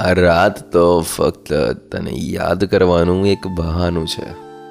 આ રાત તો ફક્ત તને યાદ કરવાનું એક બહાનું છે.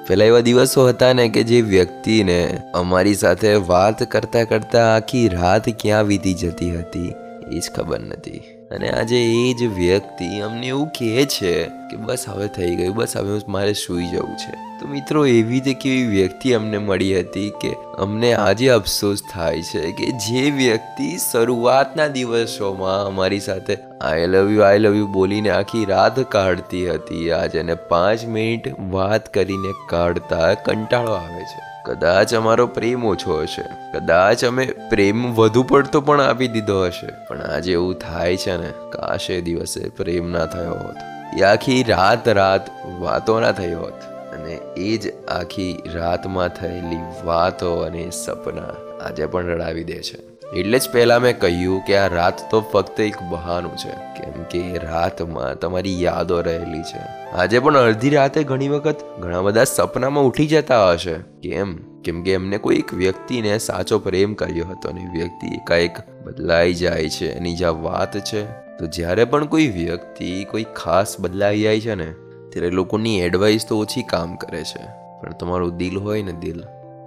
પેલા એવા દિવસો હતા ને કે જે વ્યક્તિને અમારી સાથે વાત કરતા કરતા આખી રાત ક્યાં વીતી જતી હતી એ જ ખબર નથી. અને આજે એ જ વ્યક્તિ અમને એવું કહે છે કે બસ હવે થઈ ગયું, બસ હવે મારે સૂઈ જવું છે. તો મિત્રો, એવી જ કેવી વ્યક્તિ અમને મળી હતી કે અમને આજે અફસોસ થાય છે કે જે વ્યક્તિ શરૂઆતના દિવસોમાં અમારી સાથે I love you I love you બોલીને આખી રાત કાઢતી હતી, આજે એને પાંચ મિનિટ વાત કરીને કાઢતા કંટાળો આવે છે. કદાચ અમારો પ્રેમ ઓછો હશે, કદાચ અમે પ્રેમ વધુ પડતો પણ આપી દીધો હશે. પણ આજે એવું થાય છે ને, કાશ દિવસે પ્રેમ ના થયો હોત. એ આખી રાત રાત વાતો ના થઈ હોત અને એ જ આખી રાતમાં થયેલી વાતો અને સપના આજે પણ રડાવી દે છે. એટલે જ પહેલાં મેં કહ્યું કે આ રાત તો ફક્ત એક બહાનું છે, કેમ કે રાતમાં તમારી યાદો રહેલી છે. આજે પણ અડધી રાતે ઘણી વખત ઘણા બધા સપનામાં ઉઠી જતા હશે. કેમ? કેમ કે એમને કોઈ એક વ્યક્તિને સાચો પ્રેમ કર્યો હતો અને વ્યક્તિ એકાએક બદલાઈ જાય છે, એની જે વાત છે, તો જ્યારે પણ કોઈ વ્યક્તિ કોઈ ખાસ બદલાઈ જાય છે ને, ત્યારે લોકોની એડવાઇસ તો ઓછી કામ કરે છે. પણ તમારું દિલ હોય ને દિલ,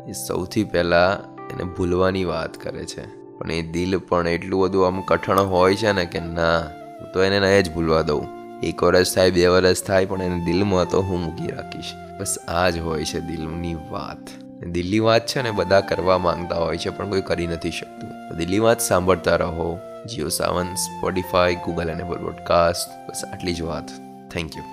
એ સૌથી પહેલાં એને ભૂલવાની વાત કરે છે. પણ એ દિલ પણ એટલું બધું આમ કઠણ હોય છે ને કે ના તો એને નહીં જ ભૂલવા દઉં. એક વર્ષ થાય, બે વર્ષ થાય, પણ એને દિલમાં તો હું મૂકી રાખીશ. બસ આ જ હોય છે દિલની વાત. દિલ્હી વાત છે ને, બધા કરવા માંગતા હોય છે, પણ કોઈ કરી નથી શકતું. દિલ્હી વાત સાંભળતા રહો. જીઓ સાવન સ્પોટીફાય ગૂગલ અને પોડકાસ્ટ. બસ આટલી જ વાત. Thank you.